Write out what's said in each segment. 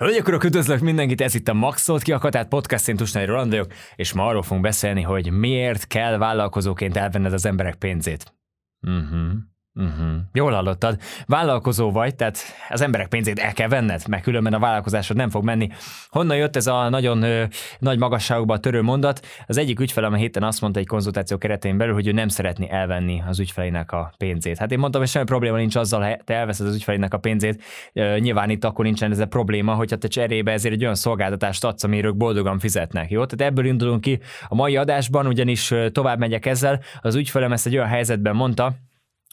Hölgyek, urak, üdvözlök mindenkit, ez itt a Maxolt ki tehát podcast, én Tusnai Roland vagyok, és ma arról fogunk beszélni, hogy miért kell vállalkozóként elvenned az emberek pénzét. Uh-huh. Uh-huh. Jól hallottad. Vállalkozó vagy, tehát az emberek pénzét el kell venned, mert különben a vállalkozásod nem fog menni. Honnan jött ez a nagyon ö, nagy magasságokba törő mondat? Az egyik ügyfelem a héten azt mondta egy konzultáció keretén belül, hogy ő nem szeretné elvenni az ügyfelének a pénzét. Hát én mondtam, hogy semmi probléma nincs azzal, ha te elveszed az ügyfelének a pénzét. Ö, nyilván itt akkor nincsen ez a probléma, hogyha te cserébe ezért egy olyan szolgáltatást adsz, amiről boldogan fizetnek. Jó? Tehát ebből indulunk ki a mai adásban, ugyanis tovább megyek ezzel. Az ügyfelem ezt egy olyan helyzetben mondta,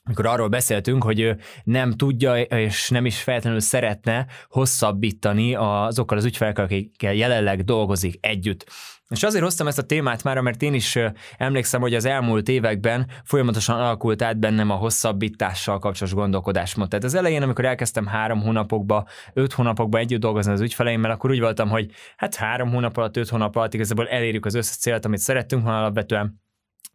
mikor arról beszéltünk, hogy ő nem tudja és nem is feltétlenül szeretne hosszabbítani azokkal az ügyfelekkel, akikkel jelenleg dolgozik együtt. És azért hoztam ezt a témát már, mert én is emlékszem, hogy az elmúlt években folyamatosan alakult át bennem a hosszabbítással kapcsolatos gondolkodásmód. Tehát az elején, amikor elkezdtem három hónapokba, öt hónapokba együtt dolgozni az ügyfeleimmel, akkor úgy voltam, hogy hát három hónap alatt, öt hónap alatt igazából elérjük az összes célt, amit szerettünk volna alapvetően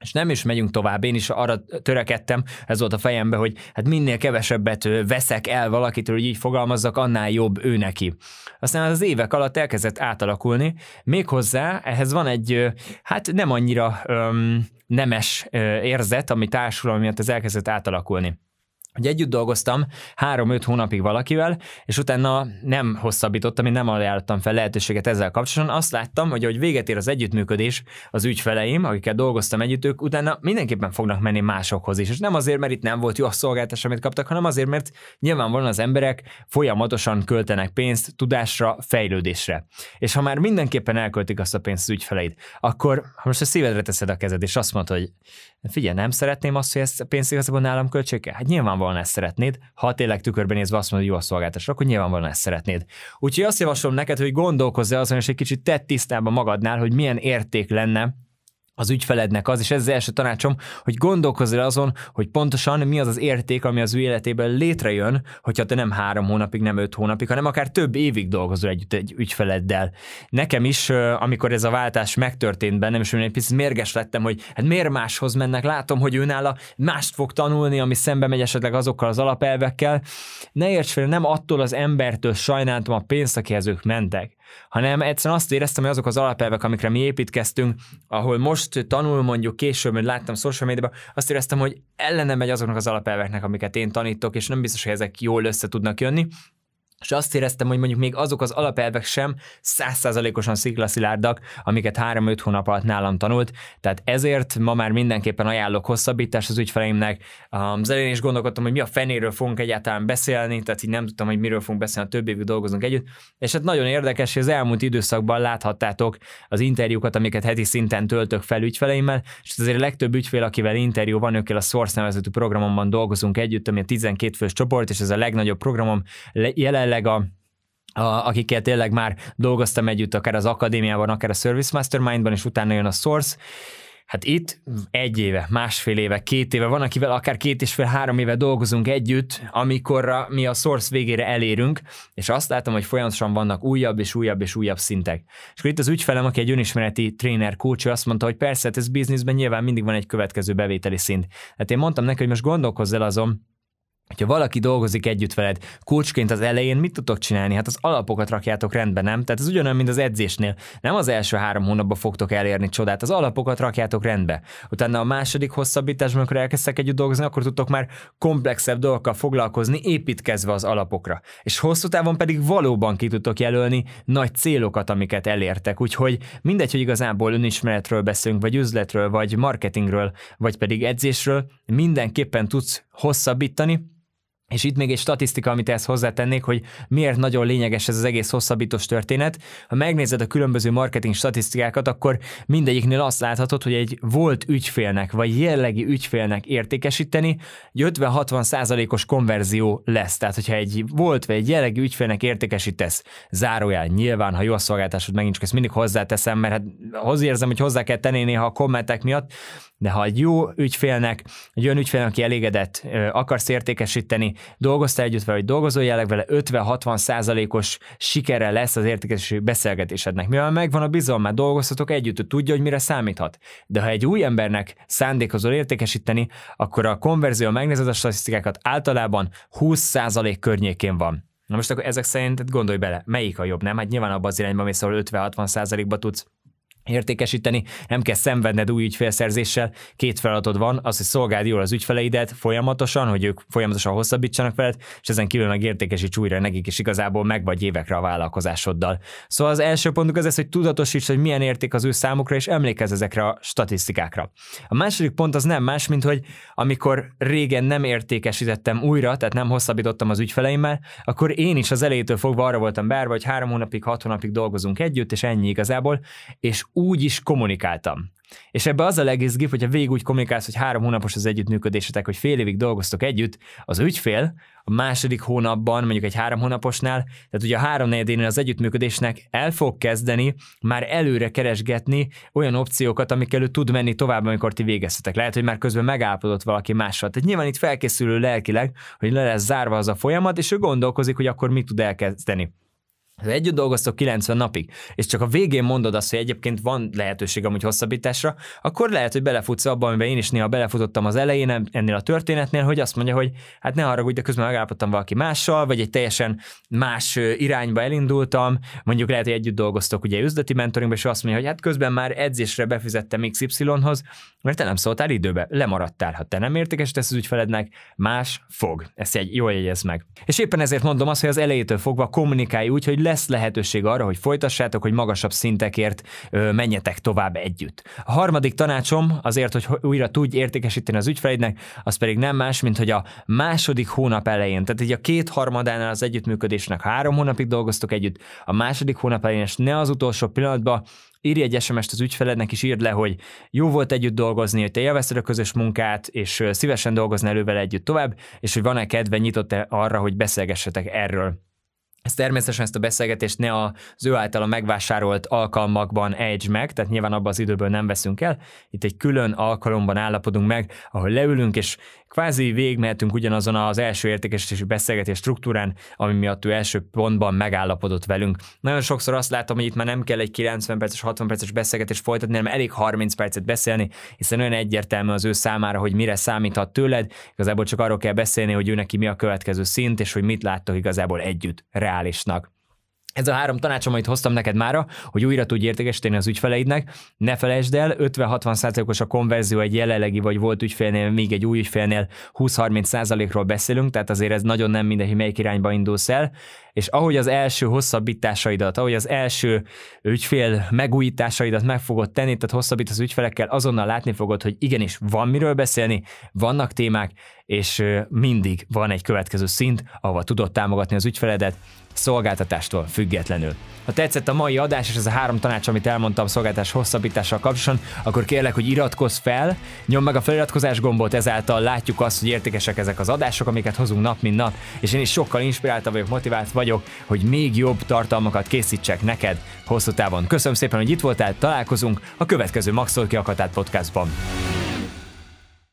és nem is megyünk tovább. Én is arra törekedtem, ez volt a fejembe, hogy hát minél kevesebbet veszek el valakitől, hogy így fogalmazzak, annál jobb ő neki. Aztán az évek alatt elkezdett átalakulni, méghozzá ehhez van egy, hát nem annyira öm, nemes érzet, ami társul, ami miatt ez elkezdett átalakulni hogy együtt dolgoztam három-öt hónapig valakivel, és utána nem hosszabbítottam, én nem ajánlottam fel lehetőséget ezzel kapcsolatban. Azt láttam, hogy hogy véget ér az együttműködés, az ügyfeleim, akikkel dolgoztam együtt, ők utána mindenképpen fognak menni másokhoz is. És nem azért, mert itt nem volt jó a szolgáltatás, amit kaptak, hanem azért, mert nyilvánvalóan az emberek folyamatosan költenek pénzt tudásra, fejlődésre. És ha már mindenképpen elköltik azt a pénzt az ügyfeleid, akkor ha most a szívedre teszed a kezed, és azt mondod, hogy figyelj, nem szeretném azt, hogy ezt a pénzt igazából nálam költsék Hát nyilván nyilvánvalóan ezt szeretnéd. Ha tényleg tükörben nézve azt mondod, hogy jó a szolgáltatás, akkor nyilvánvalóan ezt szeretnéd. Úgyhogy azt javaslom neked, hogy gondolkozz azon, és egy kicsit tett tisztában magadnál, hogy milyen érték lenne az ügyfelednek az, és ez az első tanácsom, hogy gondolkozz el azon, hogy pontosan mi az az érték, ami az ő életében létrejön, hogyha te nem három hónapig, nem öt hónapig, hanem akár több évig dolgozol együtt egy ügyfeleddel. Nekem is, amikor ez a váltás megtörtént bennem, és én egy picit mérges lettem, hogy hát miért máshoz mennek, látom, hogy ő nála mást fog tanulni, ami szembe megy esetleg azokkal az alapelvekkel. Ne érts fel, nem attól az embertől sajnáltam a pénzt, akihez ők mentek, hanem egyszerűen azt éreztem, hogy azok az alapelvek, amikre mi építkeztünk, ahol most tanul mondjuk később, mert láttam social médiában, azt éreztem, hogy ellene megy azoknak az alapelveknek, amiket én tanítok, és nem biztos, hogy ezek jól össze tudnak jönni és azt éreztem, hogy mondjuk még azok az alapelvek sem százszázalékosan sziklaszilárdak, amiket három-öt hónap alatt nálam tanult, tehát ezért ma már mindenképpen ajánlok hosszabbítást az ügyfeleimnek. Az elején is gondolkodtam, hogy mi a fenéről fogunk egyáltalán beszélni, tehát így nem tudtam, hogy miről fogunk beszélni, a több évig dolgozunk együtt, és hát nagyon érdekes, hogy az elmúlt időszakban láthattátok az interjúkat, amiket heti szinten töltök fel ügyfeleimmel, és azért a legtöbb ügyfél, akivel interjú van, őkkel a Source nevezetű programomban dolgozunk együtt, ami a 12 fős csoport, és ez a legnagyobb programom. Jelenleg tényleg a a, akikkel tényleg már dolgoztam együtt, akár az akadémiában, akár a Service Mastermindban, és utána jön a Source, Hát itt egy éve, másfél éve, két éve, van, akivel akár két és fél, három éve dolgozunk együtt, amikor mi a source végére elérünk, és azt látom, hogy folyamatosan vannak újabb és újabb és újabb szintek. És akkor itt az ügyfelem, aki egy önismereti tréner, coach, azt mondta, hogy persze, hát ez bizniszben nyilván mindig van egy következő bevételi szint. Hát én mondtam neki, hogy most gondolkozz el azon, hogyha valaki dolgozik együtt veled, kulcsként az elején mit tudtok csinálni? Hát az alapokat rakjátok rendbe, nem? Tehát ez ugyanolyan, mint az edzésnél. Nem az első három hónapban fogtok elérni csodát, az alapokat rakjátok rendbe. Utána a második hosszabbításban, amikor elkezdtek együtt dolgozni, akkor tudtok már komplexebb dolgokkal foglalkozni, építkezve az alapokra. És hosszú távon pedig valóban ki tudtok jelölni nagy célokat, amiket elértek. Úgyhogy mindegy, hogy igazából önismeretről beszélünk, vagy üzletről, vagy marketingről, vagy pedig edzésről, mindenképpen tudsz hosszabbítani, és itt még egy statisztika, amit ezt hozzátennék, hogy miért nagyon lényeges ez az egész hosszabbítós történet. Ha megnézed a különböző marketing statisztikákat, akkor mindegyiknél azt láthatod, hogy egy volt ügyfélnek, vagy jellegi ügyfélnek értékesíteni, egy 50-60 százalékos konverzió lesz. Tehát, hogyha egy volt vagy egy jellegi ügyfélnek értékesítesz, zárójel, nyilván, ha jó a szolgáltásod, megint csak ezt mindig hozzáteszem, mert hát hozzáérzem, hogy hozzá kell tenni néha a kommentek miatt, de ha egy jó ügyfélnek, egy olyan ügyfélnek, aki elégedett, akarsz értékesíteni, dolgoztál együtt vele, vagy dolgozol jelenleg vele, 50-60 százalékos sikere lesz az értékesítési beszélgetésednek. Mivel megvan a bizalom, dolgozhatok együtt, hogy tudja, hogy mire számíthat. De ha egy új embernek szándékozol értékesíteni, akkor a konverzió, megnézed a statisztikákat, általában 20 százalék környékén van. Na most akkor ezek szerint gondolj bele, melyik a jobb, nem? Hát nyilván abban az irányban mész, ahol 50-60 százalékba tudsz értékesíteni, nem kell szenvedned új ügyfélszerzéssel, két feladatod van, az, hogy szolgáld jól az ügyfeleidet folyamatosan, hogy ők folyamatosan hosszabbítsanak veled, és ezen kívül meg értékesíts újra nekik, és igazából meg vagy évekre a vállalkozásoddal. Szóval az első pontunk az ez, hogy tudatosíts, hogy milyen érték az ő számukra, és emlékezz ezekre a statisztikákra. A második pont az nem más, mint hogy amikor régen nem értékesítettem újra, tehát nem hosszabbítottam az ügyfeleimmel, akkor én is az elejétől fogva arra voltam bár, hogy három hónapig, hat hónapig dolgozunk együtt, és ennyi igazából, és úgy is kommunikáltam. És ebbe az a legizgibb, hogyha végig úgy kommunikálsz, hogy három hónapos az együttműködésetek, hogy fél évig dolgoztok együtt, az ügyfél a második hónapban, mondjuk egy három hónaposnál, tehát ugye a három negyedénél az együttműködésnek el fog kezdeni már előre keresgetni olyan opciókat, amikkel ő tud menni tovább, amikor ti végeztetek. Lehet, hogy már közben megállapodott valaki mással. Tehát nyilván itt felkészülő lelkileg, hogy le lesz zárva az a folyamat, és ő gondolkozik, hogy akkor mit tud elkezdeni. Együtt dolgoztok 90 napig, és csak a végén mondod azt, hogy egyébként van lehetőség amúgy hosszabbításra, akkor lehet, hogy belefutsz abba, amiben én is néha belefutottam az elején ennél a történetnél, hogy azt mondja, hogy hát ne haragudj, de közben megállapodtam valaki mással, vagy egy teljesen más irányba elindultam, mondjuk lehet, hogy együtt dolgoztok ugye üzleti mentoringban, és azt mondja, hogy hát közben már edzésre befizettem XY-hoz, mert te nem szóltál időbe, lemaradtál. Ha te nem értékesítesz az ügyfelednek, más fog. Ezt egy jól jegyez meg. És éppen ezért mondom azt, hogy az elejétől fogva kommunikálj úgy, hogy lesz lehetőség arra, hogy folytassátok, hogy magasabb szintekért menjetek tovább együtt. A harmadik tanácsom azért, hogy újra tudj értékesíteni az ügyfeleidnek, az pedig nem más, mint hogy a második hónap elején, tehát így a két harmadánál az együttműködésnek három hónapig dolgoztok együtt, a második hónap elején, és ne az utolsó pillanatban írj egy SMS-t az ügyfelednek, és írd le, hogy jó volt együtt dolgozni, hogy te élvezted a közös munkát, és szívesen dolgoznál elővel együtt tovább, és hogy van-e kedve, nyitott-e arra, hogy beszélgessetek erről ezt természetesen ezt a beszélgetést ne az ő általa megvásárolt alkalmakban ejtsd meg, tehát nyilván abban az időből nem veszünk el. Itt egy külön alkalomban állapodunk meg, ahol leülünk, és kvázi végigmehetünk ugyanazon az első értékesítési beszélgetés struktúrán, ami miatt ő első pontban megállapodott velünk. Nagyon sokszor azt látom, hogy itt már nem kell egy 90 perces, 60 perces beszélgetés folytatni, hanem elég 30 percet beszélni, hiszen olyan egyértelmű az ő számára, hogy mire számíthat tőled. Igazából csak arról kell beszélni, hogy ő neki mi a következő szint, és hogy mit láttok igazából együtt reálisnak. Ez a három tanácsom, amit hoztam neked mára, hogy újra tudj értékesíteni az ügyfeleidnek. Ne felejtsd el, 50-60%-os a konverzió egy jelenlegi vagy volt ügyfélnél, még egy új ügyfélnél 20-30%-ról beszélünk, tehát azért ez nagyon nem mindegy, melyik irányba indulsz el és ahogy az első hosszabbításaidat, ahogy az első ügyfél megújításaidat meg fogod tenni, tehát hosszabbít az ügyfelekkel, azonnal látni fogod, hogy igenis van miről beszélni, vannak témák, és mindig van egy következő szint, ahova tudod támogatni az ügyfeledet, szolgáltatástól függetlenül. Ha tetszett a mai adás, és ez a három tanács, amit elmondtam szolgáltatás hosszabbítással kapcsolatban, akkor kérlek, hogy iratkozz fel, nyomd meg a feliratkozás gombot, ezáltal látjuk azt, hogy értékesek ezek az adások, amiket hozunk nap, mint nap, és én is sokkal inspiráltabb vagyok, motivált vagyok, hogy még jobb tartalmakat készítsek neked hosszú távon. Köszönöm szépen, hogy itt voltál, találkozunk a következő Maxol ki podcastban.